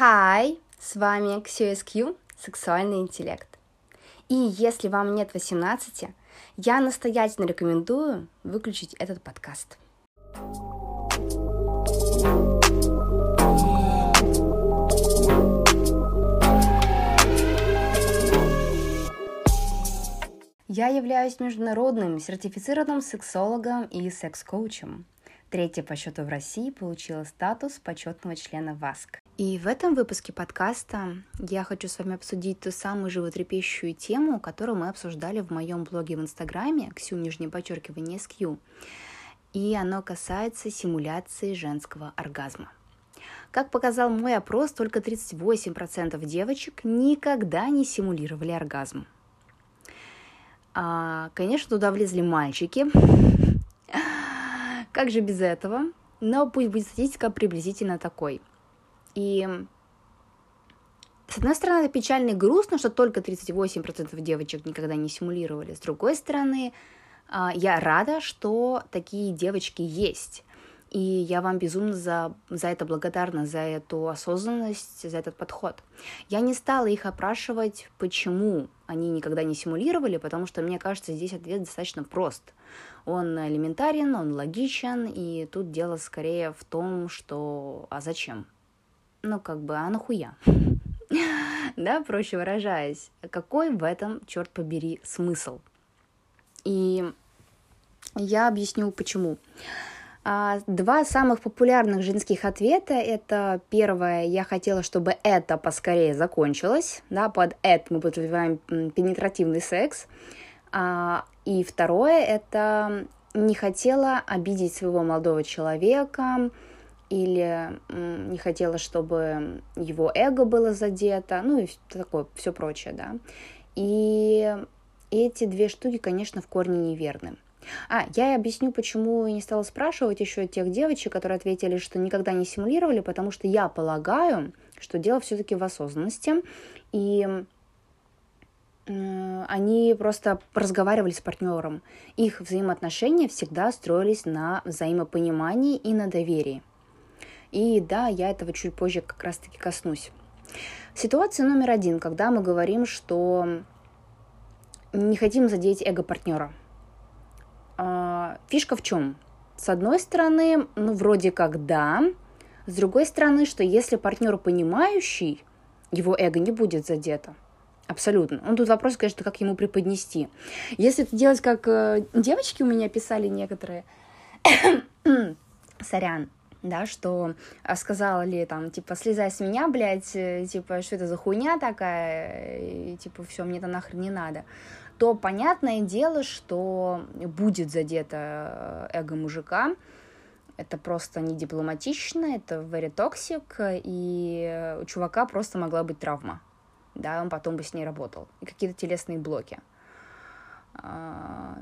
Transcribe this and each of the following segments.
Hi, с вами QSQ, сексуальный интеллект. И если вам нет 18, я настоятельно рекомендую выключить этот подкаст. Я являюсь международным сертифицированным сексологом и секс-коучем. Третья по счету в России получила статус почетного члена ВАСК. И в этом выпуске подкаста я хочу с вами обсудить ту самую животрепещущую тему, которую мы обсуждали в моем блоге в Инстаграме, ксю нижнее подчеркивание скью. И оно касается симуляции женского оргазма. Как показал мой опрос, только 38% девочек никогда не симулировали оргазм. А, конечно, туда влезли мальчики. Как же без этого? Но пусть будет статистика приблизительно такой. И с одной стороны, это печально и грустно, что только 38% девочек никогда не симулировали. С другой стороны, а, я рада, что такие девочки есть. И я вам безумно за, за это благодарна, за эту осознанность, за этот подход. Я не стала их опрашивать, почему они никогда не симулировали, потому что, мне кажется, здесь ответ достаточно прост. Он элементарен, он логичен, и тут дело скорее в том, что «а зачем?» Ну, как бы, а нахуя? да, проще выражаясь, какой в этом, черт побери, смысл? И я объясню, почему. А, два самых популярных женских ответа это первое, я хотела, чтобы это поскорее закончилось, да, под это мы подразумеваем пенетративный секс, а, и второе это не хотела обидеть своего молодого человека или не хотела, чтобы его эго было задето, ну и такое, все прочее, да. И эти две штуки, конечно, в корне неверны. А, я объясню, почему я не стала спрашивать еще тех девочек, которые ответили, что никогда не симулировали, потому что я полагаю, что дело все-таки в осознанности, и они просто разговаривали с партнером. Их взаимоотношения всегда строились на взаимопонимании и на доверии. И да, я этого чуть позже как раз-таки коснусь. Ситуация номер один, когда мы говорим, что не хотим задеть эго партнера – а, фишка в чем? С одной стороны, ну, вроде как да, с другой стороны, что если партнер понимающий, его эго не будет задето. Абсолютно. Ну, тут вопрос, конечно, как ему преподнести. Если это делать, как э, девочки у меня писали некоторые, сорян, да, что а сказала ли там, типа, слезай с меня, блядь, э, типа, что это за хуйня такая, и, типа, все, мне это нахрен не надо то понятное дело, что будет задето э, эго мужика. Это просто не дипломатично, это very toxic, и у чувака просто могла быть травма. Да, он потом бы с ней работал. И какие-то телесные блоки. А,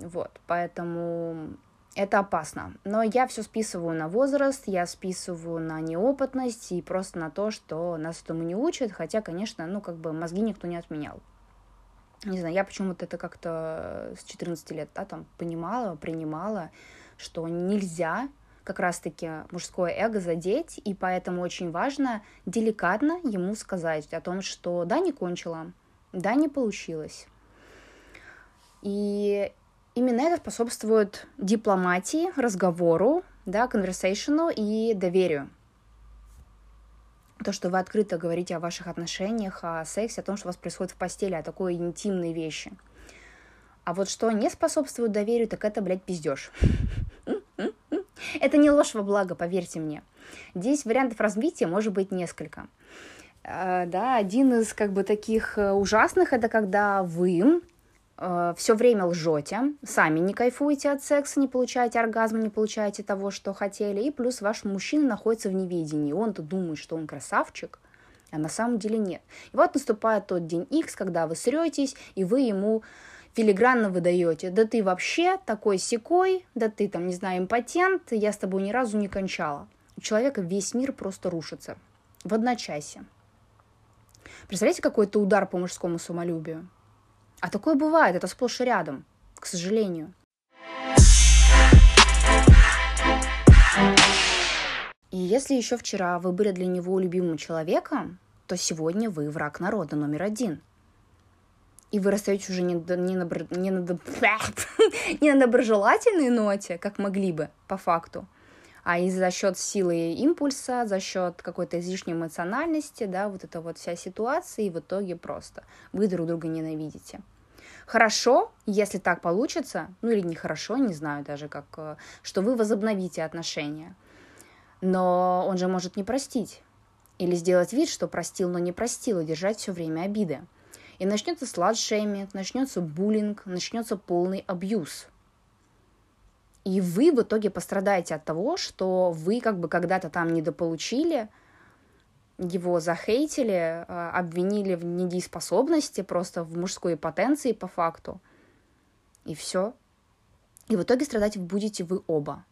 вот, поэтому это опасно. Но я все списываю на возраст, я списываю на неопытность и просто на то, что нас этому не учат, хотя, конечно, ну, как бы мозги никто не отменял не знаю, я почему-то это как-то с 14 лет, да, там, понимала, принимала, что нельзя как раз-таки мужское эго задеть, и поэтому очень важно деликатно ему сказать о том, что да, не кончила, да, не получилось. И именно это способствует дипломатии, разговору, да, конверсейшену и доверию то, что вы открыто говорите о ваших отношениях, о сексе, о том, что у вас происходит в постели, о такой интимной вещи. А вот что не способствует доверию, так это, блядь, пиздеж. Это не ложь во благо, поверьте мне. Здесь вариантов развития может быть несколько. А, да, один из как бы таких э, ужасных это когда вы э, все время лжете, сами не кайфуете от секса, не получаете оргазма, не получаете того, что хотели, и плюс ваш мужчина находится в неведении, он-то думает, что он красавчик, а на самом деле нет. И вот наступает тот день X, когда вы сретесь, и вы ему филигранно выдаете, да ты вообще такой секой, да ты там, не знаю, импотент, я с тобой ни разу не кончала. У человека весь мир просто рушится в одночасье. Представляете, какой это удар по мужскому самолюбию? А такое бывает, это сплошь и рядом, к сожалению. И если еще вчера вы были для него любимым человеком, то сегодня вы враг народа номер один. И вы расстаетесь уже не, не, на, не, на, не на доброжелательной ноте, как могли бы, по факту, а и за счет силы импульса, за счет какой-то излишней эмоциональности, да, вот эта вот вся ситуация, и в итоге просто вы друг друга ненавидите. Хорошо, если так получится, ну или нехорошо, не знаю даже как, э, что вы возобновите отношения. Но он же может не простить. Или сделать вид, что простил, но не простил, и держать все время обиды. И начнется сладшейминг, начнется буллинг, начнется полный абьюз. И вы в итоге пострадаете от того, что вы как бы когда-то там недополучили, его захейтили, а, обвинили в недееспособности, просто в мужской потенции по факту. И все. И в итоге страдать будете вы оба.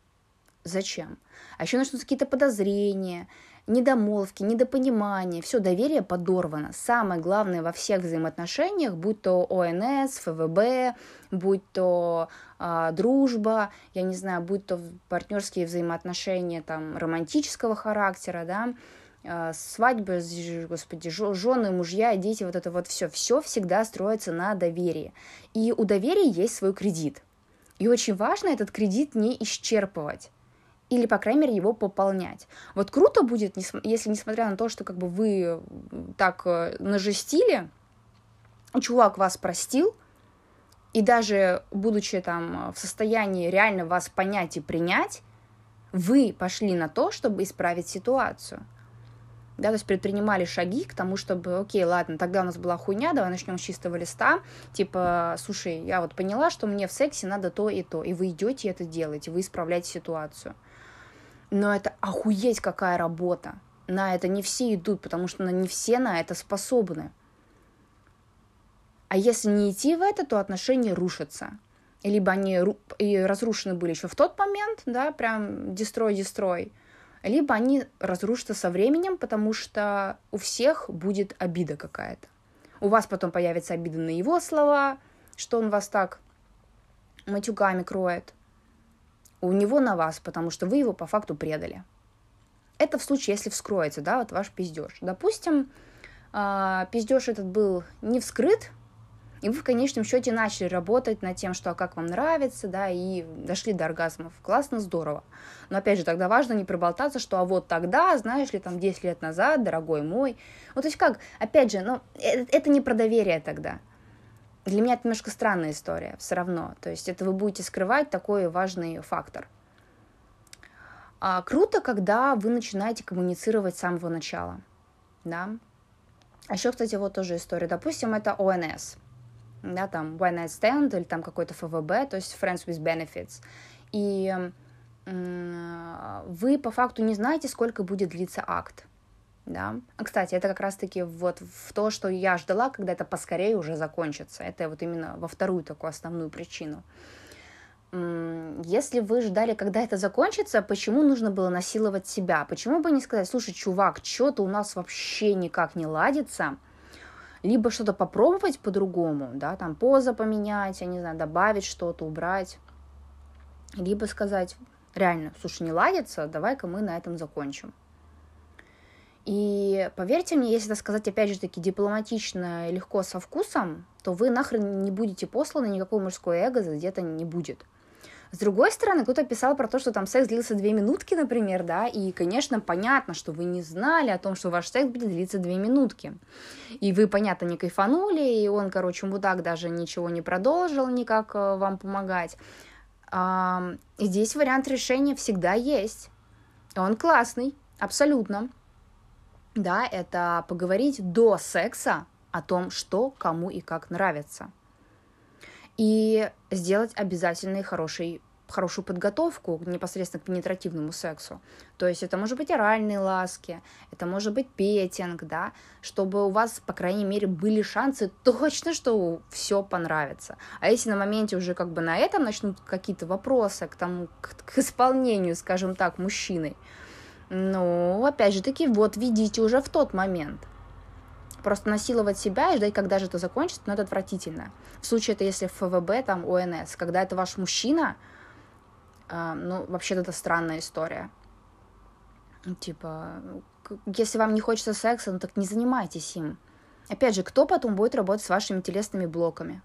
Зачем? А еще начнутся какие-то подозрения, недомолвки, недопонимания. Все, доверие подорвано. Самое главное во всех взаимоотношениях, будь то ОНС, ФВБ, будь то э, дружба, я не знаю, будь то партнерские взаимоотношения там романтического характера, да, а, свадьбы, господи, жены, мужья, дети, вот это вот все, все всегда строится на доверии. И у доверия есть свой кредит. И очень важно этот кредит не исчерпывать или, по крайней мере, его пополнять. Вот круто будет, если, несмотря на то, что как бы вы так э, нажестили, чувак вас простил, и даже будучи там в состоянии реально вас понять и принять, вы пошли на то, чтобы исправить ситуацию да, то есть предпринимали шаги к тому, чтобы, окей, ладно, тогда у нас была хуйня, давай начнем с чистого листа, типа, слушай, я вот поняла, что мне в сексе надо то и то, и вы идете это делаете, вы исправляете ситуацию. Но это охуеть какая работа. На это не все идут, потому что не все на это способны. А если не идти в это, то отношения рушатся. Либо они и разрушены были еще в тот момент, да, прям дестрой-дестрой, либо они разрушатся со временем, потому что у всех будет обида какая-то. У вас потом появится обида на его слова, что он вас так матюгами кроет. У него на вас, потому что вы его по факту предали. Это в случае, если вскроется, да, вот ваш пиздеж. Допустим, а, пиздеж этот был не вскрыт, и вы в конечном счете начали работать над тем, что а как вам нравится, да, и дошли до оргазмов. Классно, здорово. Но опять же, тогда важно не проболтаться, что а вот тогда, знаешь ли, там 10 лет назад, дорогой мой. Вот то есть как, опять же, ну, это, это не про доверие тогда. Для меня это немножко странная история все равно. То есть это вы будете скрывать такой важный фактор. А, круто, когда вы начинаете коммуницировать с самого начала. Да? А еще, кстати, вот тоже история. Допустим, это ОНС да, там One Night Stand или там какой-то ФВБ, то есть Friends with Benefits. И вы по факту не знаете, сколько будет длиться акт. Да. А, кстати, это как раз-таки вот в то, что я ждала, когда это поскорее уже закончится. Это вот именно во вторую такую основную причину. Если вы ждали, когда это закончится, почему нужно было насиловать себя? Почему бы не сказать, слушай, чувак, что-то у нас вообще никак не ладится, либо что-то попробовать по-другому, да, там поза поменять, я не знаю, добавить что-то, убрать, либо сказать, реально, слушай, не ладится, давай-ка мы на этом закончим. И поверьте мне, если это сказать, опять же таки, дипломатично и легко со вкусом, то вы нахрен не будете посланы, никакого мужское эго где-то не будет. С другой стороны, кто-то писал про то, что там секс длился две минутки, например, да, и, конечно, понятно, что вы не знали о том, что ваш секс будет длиться две минутки. И вы, понятно, не кайфанули, и он, короче, мудак даже ничего не продолжил никак э, вам помогать. А, здесь вариант решения всегда есть. Он классный, абсолютно. Да, это поговорить до секса о том, что кому и как нравится и сделать обязательный хороший хорошую подготовку непосредственно к пенетративному сексу. То есть это может быть оральные ласки, это может быть петинг, да, чтобы у вас, по крайней мере, были шансы точно, что все понравится. А если на моменте уже как бы на этом начнут какие-то вопросы к тому, к, к исполнению, скажем так, мужчиной, ну, опять же таки, вот видите уже в тот момент – Просто насиловать себя и ждать, когда же это закончится, ну, это отвратительно. В случае это если ФВБ, там, ОНС, когда это ваш мужчина, э, ну, вообще-то это странная история. Типа, если вам не хочется секса, ну так не занимайтесь им. Опять же, кто потом будет работать с вашими телесными блоками?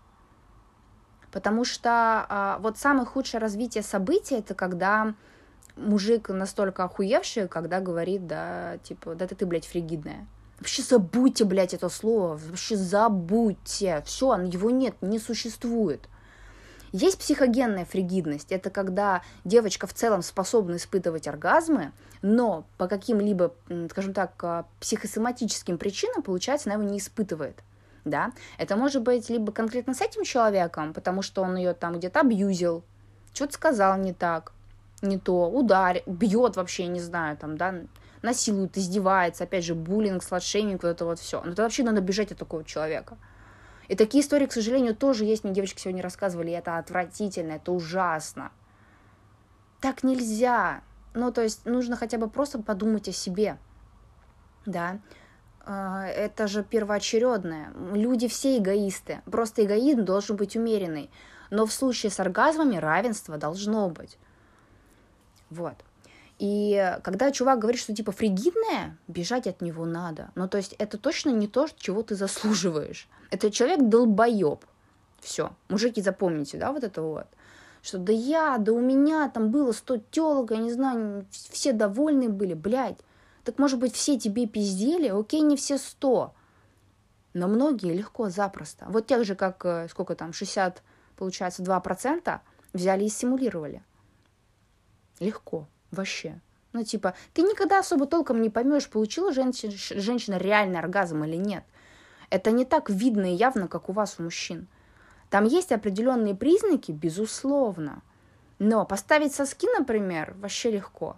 Потому что а, вот самое худшее развитие событий это когда мужик настолько охуевший, когда говорит, да, типа, да ты, ты, блядь, фригидная. Вообще забудьте, блядь, это слово. Вообще забудьте. Все, его нет, не существует. Есть психогенная фригидность. Это когда девочка в целом способна испытывать оргазмы, но по каким-либо, скажем так, а, психосоматическим причинам, получается, она его не испытывает. Да? Это может быть либо конкретно с этим человеком, потому что он ее там где-то абьюзил, что-то сказал не так, не то, ударит, бьет вообще, не знаю, там, да, насилует, издевается, опять же, буллинг, сладшейминг, вот это вот все. Но это вообще надо бежать от такого человека. И такие истории, к сожалению, тоже есть. Мне девочки сегодня рассказывали, и это отвратительно, это ужасно. Так нельзя. Ну, то есть нужно хотя бы просто подумать о себе. Да, а, это же первоочередное. Люди все эгоисты. Просто эгоизм должен быть умеренный. Но в случае с оргазмами равенство должно быть. Вот. И когда чувак говорит, что типа фригидная, бежать от него надо. Ну, то есть это точно не то, чего ты заслуживаешь. Это человек долбоеб. Все. Мужики, запомните, да, вот это вот. Что да я, да у меня там было сто телок, я не знаю, все довольны были, блядь. Так может быть все тебе пиздели? Окей, не все сто. Но многие легко, запросто. Вот тех же, как, э, сколько там, 60, получается, 2% взяли и симулировали. Легко. Вообще. Ну, типа, ты никогда особо толком не поймешь, получила женщина, женщина реальный оргазм или нет. Это не так видно и явно, как у вас, у мужчин. Там есть определенные признаки, безусловно. Но поставить соски, например, вообще легко.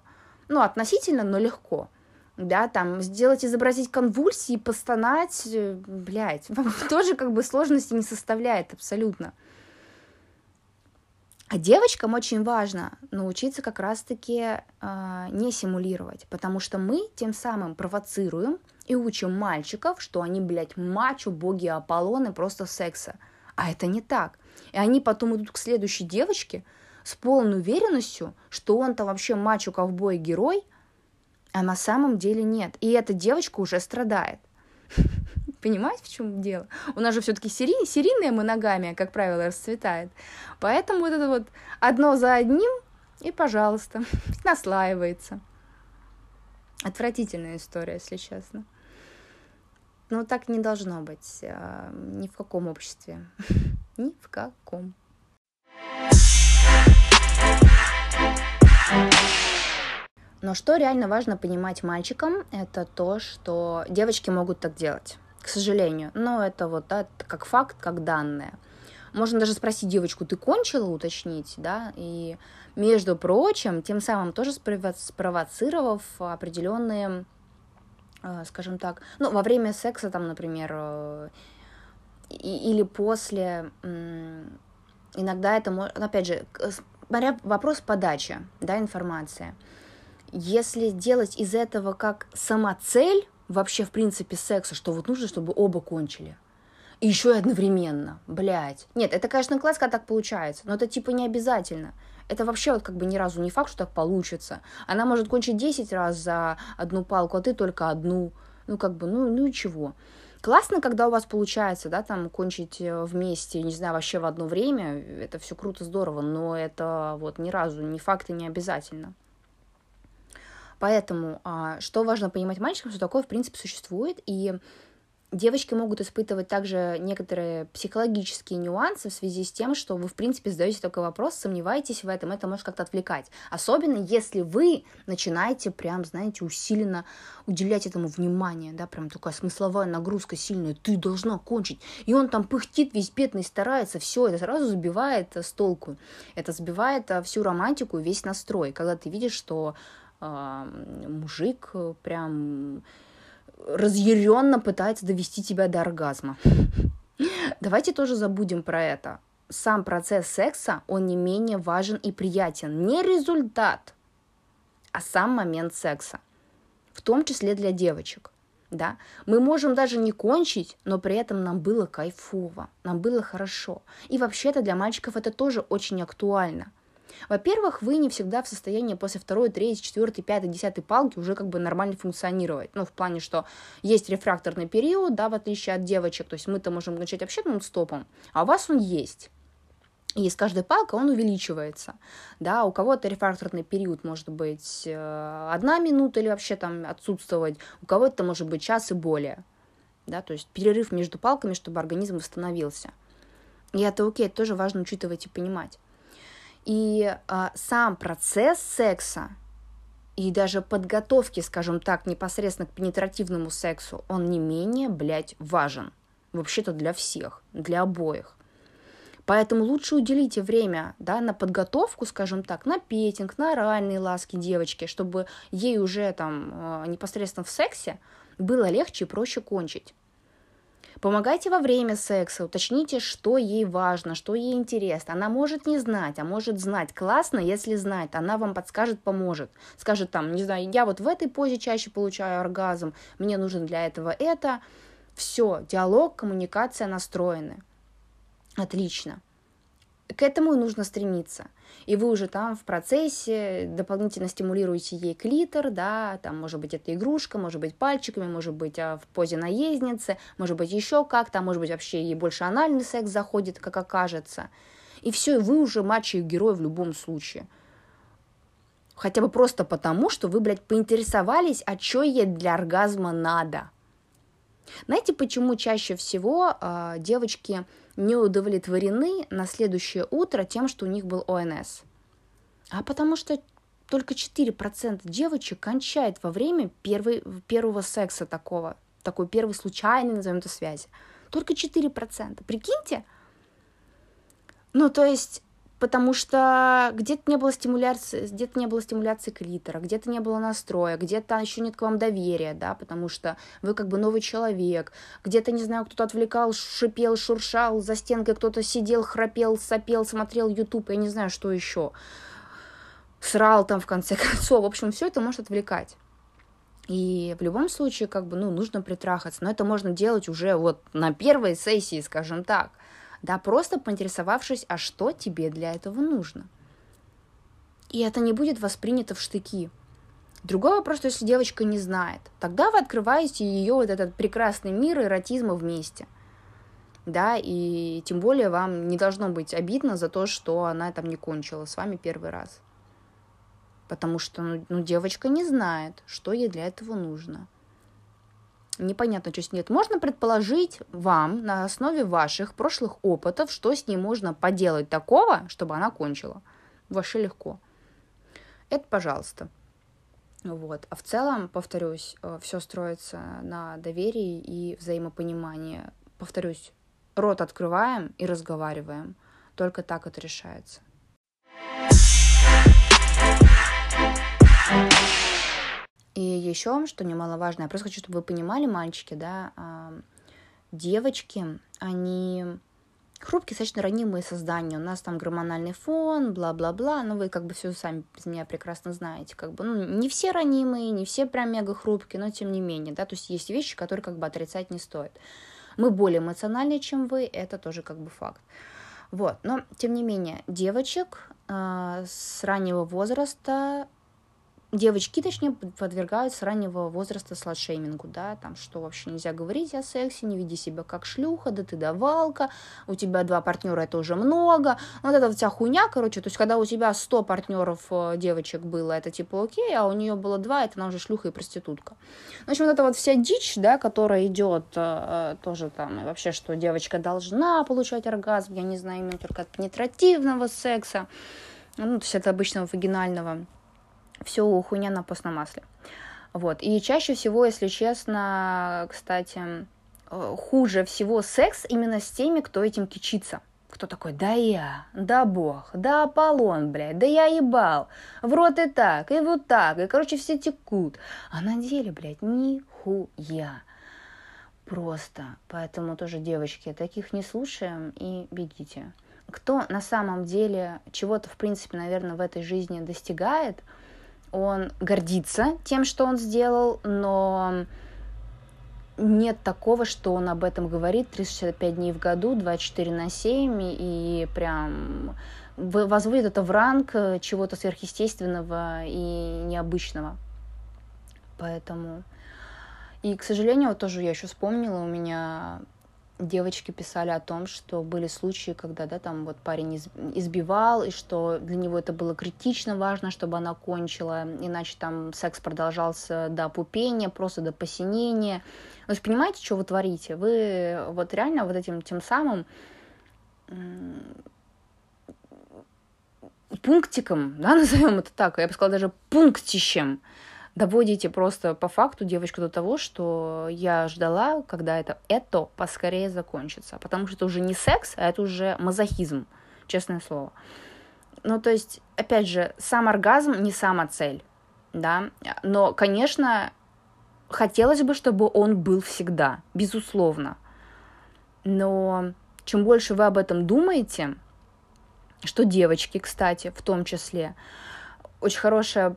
Ну, относительно, но легко. Да, там сделать, изобразить конвульсии, постонать, э, блядь, тоже как бы сложности не составляет абсолютно. А девочкам очень важно научиться как раз-таки э, не симулировать, потому что мы тем самым провоцируем и учим мальчиков, что они, блядь, мачо, боги Аполлоны просто секса. А это не так. И они потом идут к следующей девочке с полной уверенностью, что он-то вообще мачо, ковбой, герой, а на самом деле нет. И эта девочка уже страдает. Понимаете, в чем дело? У нас же все-таки серий, серийная моногамия, как правило, расцветает. Поэтому вот это вот одно за одним, и, пожалуйста, наслаивается. Отвратительная история, если честно. Но так не должно быть а, ни в каком обществе. ни в каком. Но что реально важно понимать мальчикам, это то, что девочки могут так делать к сожалению. Но это вот да, как факт, как данное. Можно даже спросить девочку, ты кончила, уточнить, да, и, между прочим, тем самым тоже спровоцировав определенные, э, скажем так, ну, во время секса, там, например, э, или после, иногда это может, опять же, смотря вопрос подачи, да, информации. Если делать из этого как самоцель, вообще, в принципе, секса, что вот нужно, чтобы оба кончили. И еще и одновременно, блядь. Нет, это, конечно, класс, когда так получается, но это типа не обязательно. Это вообще вот как бы ни разу не факт, что так получится. Она может кончить 10 раз за одну палку, а ты только одну. Ну, как бы, ну, ну и чего. Классно, когда у вас получается, да, там, кончить э, вместе, не знаю, вообще в одно время, это все круто, здорово, но это вот ни разу не факт и не обязательно. Поэтому а, что важно понимать мальчикам, что такое, в принципе, существует, и девочки могут испытывать также некоторые психологические нюансы в связи с тем, что вы, в принципе, задаете такой вопрос, сомневаетесь в этом, это может как-то отвлекать. Особенно, если вы начинаете прям, знаете, усиленно уделять этому внимание, да, прям такая смысловая нагрузка сильная, ты должна кончить. И он там пыхтит, весь бедный, старается, все, это сразу сбивает с толку. Это сбивает а, всю романтику, весь настрой, когда ты видишь, что мужик э, прям разъяренно пытается довести тебя до оргазма. Давайте тоже забудем про это. Сам процесс секса, он не менее важен и приятен. Не результат, а сам момент секса. В том числе для девочек. Да? Мы можем даже не кончить, но при этом нам было кайфово, нам было хорошо. И вообще-то для мальчиков это тоже очень актуально – Во-первых, вы не всегда в состоянии после второй, третьей, четвертой, пятой, десятой палки уже как бы нормально функционировать. Ну, в плане, что есть рефракторный период, да, в отличие от девочек. То есть мы-то можем начать вообще нон-стопом, а у вас он есть. И с каждой палкой он увеличивается. Да, у кого-то рефракторный период может быть э, одна минута или вообще там отсутствовать, у кого-то может быть час и более. Да, то есть перерыв между палками, чтобы организм восстановился. И это окей, это тоже важно учитывать и понимать. И а, сам процесс секса и даже подготовки, скажем так, непосредственно к пенетративному сексу, он не менее, блядь, важен. Вообще-то для всех, для обоих. Поэтому лучше уделите время да, на подготовку, скажем так, на петинг, на оральные ласки девочки, чтобы ей уже там а, непосредственно в сексе было легче и проще кончить. Помогайте во время секса, уточните, что ей важно, что ей интересно. Она может не знать, а может знать. Классно, если знает, она вам подскажет, поможет. Скажет там, не знаю, я вот в этой позе чаще получаю оргазм, мне нужен для этого это. Все, диалог, коммуникация настроены. Отлично. К этому и нужно стремиться. И вы уже там в процессе дополнительно стимулируете ей клитор, да, там может быть это игрушка, может быть пальчиками, может быть а, в позе наездницы, может быть еще как-то, может быть вообще ей больше анальный секс заходит, как окажется. И все, и вы уже мачо и герой в любом случае. Хотя бы просто потому, что вы, блядь, поинтересовались, а что ей для оргазма надо. Знаете, почему чаще всего э, девочки не удовлетворены на следующее утро тем, что у них был ОНС? А потому что только 4% девочек кончает во время первой, первого секса такого, такой первой случайной, назовем это, связи. Только 4%. Прикиньте? Ну, то есть потому что где-то не было стимуляции, где-то не было стимуляции клитора, где-то не было настроя, где-то еще нет к вам доверия, да, потому что вы как бы новый человек, где-то, не знаю, кто-то отвлекал, шипел, шуршал, за стенкой кто-то сидел, храпел, сопел, смотрел YouTube, я не знаю, что еще, срал там в конце концов, в общем, все это может отвлекать. И в любом случае, как бы, ну, нужно притрахаться. Но это можно делать уже вот на первой сессии, скажем так да, просто поинтересовавшись, а что тебе для этого нужно. И это не будет воспринято в штыки. Другой вопрос, что если девочка не знает, тогда вы открываете ее вот этот прекрасный мир эротизма вместе. Да, и тем более вам не должно быть обидно за то, что она там не кончила с вами первый раз. Потому что ну, ну, девочка не знает, что ей для этого нужно непонятно, что с ней. Можно предположить вам на основе ваших прошлых опытов, что с ней можно поделать такого, чтобы она кончила. Вообще легко. Это пожалуйста. Вот. А в целом, повторюсь, э, все строится на доверии и взаимопонимании. Повторюсь, рот открываем и разговариваем. Только так это решается. И еще, что немаловажно, я просто хочу, чтобы вы понимали, мальчики, да, девочки, они хрупкие, достаточно ранимые создания. У нас там гормональный фон, бла-бла-бла, но вы как бы все сами без меня прекрасно знаете. Как бы, ну, не все ранимые, не все прям мега хрупкие, но тем не менее, да, то есть есть вещи, которые как бы отрицать не стоит. Мы более эмоциональнее, чем вы, это тоже как бы факт. Вот, но тем не менее, девочек э, с раннего возраста девочки, точнее, подвергаются с раннего возраста сладшеймингу, да, там, что вообще нельзя говорить о сексе, не веди себя как шлюха, да ты давалка, у тебя два партнера, это уже много, вот эта вся хуйня, короче, то есть, когда у тебя 100 партнеров э, девочек было, это типа окей, а у нее было два, это она уже шлюха и проститутка. В общем, вот эта вот вся дичь, да, которая идет э, э, тоже там, вообще, что девочка должна получать оргазм, я не знаю, именно только от пенетративного секса, ну, то есть это обычного вагинального, все хуйня на постном масле. Вот. И чаще всего, если честно, кстати, э, хуже всего секс именно с теми, кто этим кичится. Кто такой, да я, да бог, да Аполлон, блядь, да я ебал, в рот и так, и вот так, и, короче, все текут. А на деле, блядь, нихуя. Просто. Поэтому тоже, девочки, таких не слушаем и бегите. Кто на самом деле чего-то, в принципе, наверное, в этой жизни достигает – он гордится тем, что он сделал, но нет такого, что он об этом говорит 365 дней в году, 24 на 7, и прям возводит это в ранг э, чего-то сверхъестественного и необычного. Поэтому... И, к сожалению, вот тоже я еще вспомнила, у меня девочки писали о том, что были случаи, когда, да, там вот парень избивал, и что для него это было критично важно, чтобы она кончила, иначе там секс продолжался до пупения, просто до посинения. То есть понимаете, что вы творите? Вы вот реально вот этим тем самым пунктиком, да, назовем это так, я бы сказала даже пунктищем, доводите просто по факту девочку до того, что я ждала, когда это, это поскорее закончится. Потому что это уже не секс, а это уже мазохизм, честное слово. Ну, то есть, опять же, сам оргазм не сама цель, да, но, конечно, хотелось бы, чтобы он был всегда, безусловно. Но чем больше вы об этом думаете, что девочки, кстати, в том числе, очень хорошая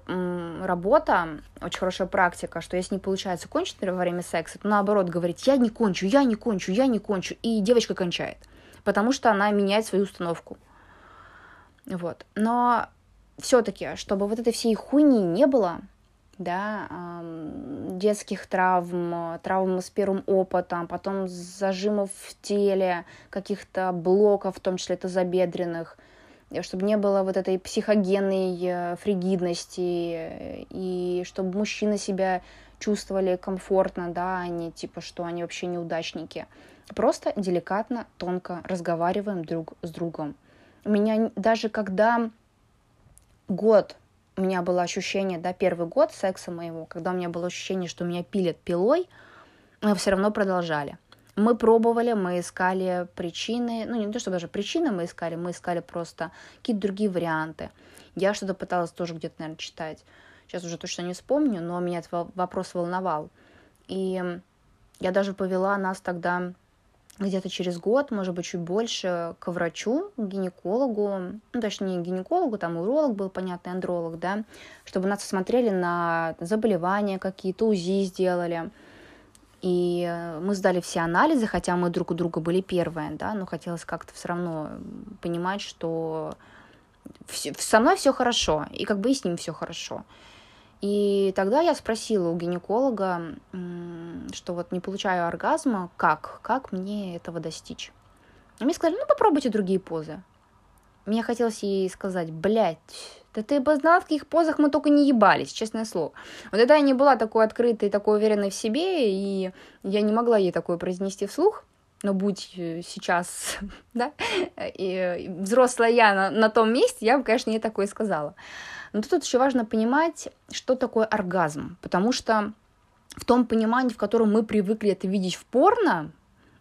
работа, очень хорошая практика, что если не получается кончить во время секса, то наоборот говорить, я не кончу, я не кончу, я не кончу, и девочка кончает, потому что она меняет свою установку. Вот. Но все-таки, чтобы вот этой всей хуйни не было, да, детских травм, травм с первым опытом, потом зажимов в теле, каких-то блоков, в том числе тазобедренных, чтобы не было вот этой психогенной э, фригидности, и чтобы мужчины себя чувствовали комфортно, да, а не типа, что они вообще неудачники. Просто деликатно, тонко разговариваем друг с другом. У меня даже когда год у меня было ощущение, да, первый год секса моего, когда у меня было ощущение, что меня пилят пилой, мы все равно продолжали. Мы пробовали, мы искали причины, ну не то, что даже причины мы искали, мы искали просто какие-то другие варианты. Я что-то пыталась тоже где-то, наверное, читать. Сейчас уже точно не вспомню, но меня этот вопрос волновал. И я даже повела нас тогда где-то через год, может быть, чуть больше, к врачу, к гинекологу, ну, точнее, не гинекологу, там уролог был, понятный андролог, да, чтобы нас осмотрели на заболевания какие-то, УЗИ сделали. И мы сдали все анализы, хотя мы друг у друга были первые, да, но хотелось как-то все равно понимать, что со мной все хорошо, и как бы и с ним все хорошо. И тогда я спросила у гинеколога, что вот не получаю оргазма, как, как мне этого достичь? И мне сказали, ну попробуйте другие позы. Мне хотелось ей сказать, блядь, да ты бы знала, в каких позах мы только не ебались, честное слово. Вот тогда я не была такой открытой, такой уверенной в себе, и я не могла ей такое произнести вслух. Но будь э, сейчас, да, и взрослая я на, на том месте, я бы, конечно, ей такое сказала. Но тут еще важно понимать, что такое оргазм, потому что в том понимании, в котором мы привыкли это видеть в порно,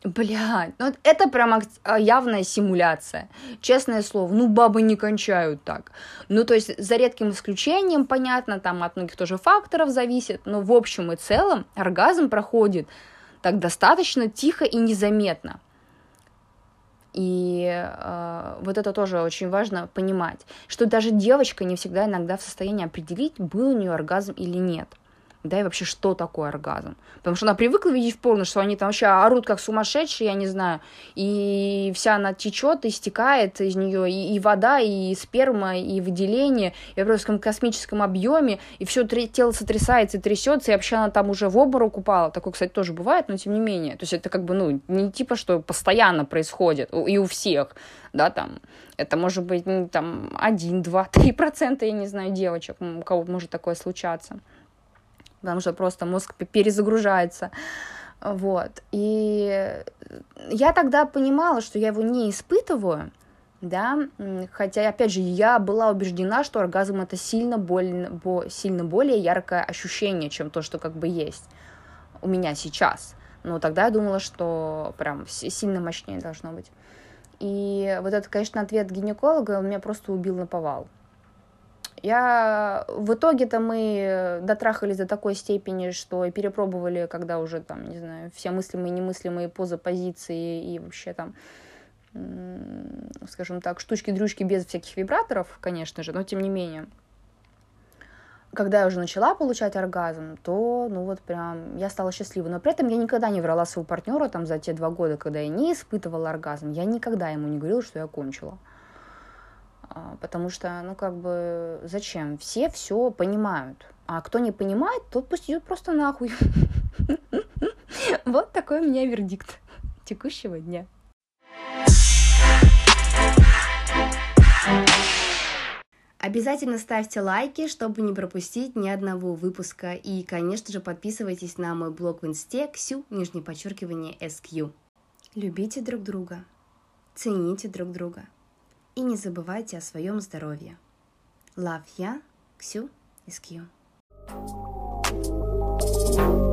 Блядь, ну это прям а, явная симуляция. Честное слово, ну бабы не кончают так. Ну то есть за редким исключением, понятно, там от многих тоже факторов зависит, но в общем и целом оргазм проходит так достаточно тихо и незаметно. И э, вот это тоже очень важно понимать, что даже девочка не всегда иногда в состоянии определить, был у нее оргазм или нет да, и вообще, что такое оргазм. Потому что она привыкла видеть в порно, что они там вообще орут как сумасшедшие, я не знаю, и вся она течет, истекает из нее и, и вода, и сперма, и выделение, и в просто космическом объеме, и все тело сотрясается и трясется, и вообще она там уже в обморок упала. Такое, кстати, тоже бывает, но тем не менее. То есть это как бы, ну, не типа, что постоянно происходит, и у всех, да, там, это может быть, там, 1, 2, 3 процента, я не знаю, девочек, у кого может такое случаться потому что просто мозг перезагружается. Вот. И я тогда понимала, что я его не испытываю, да, хотя, опять же, я была убеждена, что оргазм это сильно, больно, сильно более яркое ощущение, чем то, что как бы есть у меня сейчас. Но тогда я думала, что прям сильно мощнее должно быть. И вот этот, конечно, ответ гинеколога меня просто убил на повал. Я в итоге-то мы дотрахались до такой степени, что перепробовали, когда уже там, не знаю, все мыслимые и немыслимые позы, позиции и вообще там скажем так, штучки-дрючки без всяких вибраторов, конечно же, но тем не менее. Когда я уже начала получать оргазм, то, ну вот прям, я стала счастлива. Но при этом я никогда не врала своему партнеру там за те два года, когда я не испытывала оргазм. Я никогда ему не говорила, что я кончила. А, потому что, ну, как бы, зачем? Все все понимают. А кто не понимает, тот пусть идет просто нахуй. Вот такой у меня вердикт текущего дня. Обязательно ставьте лайки, чтобы не пропустить ни одного выпуска. И, конечно же, подписывайтесь на мой блог в инсте ксю, нижнее подчеркивание, SQ. Любите друг друга, цените друг друга и не забывайте о своем здоровье. Love я, Ксю из Кью. thank you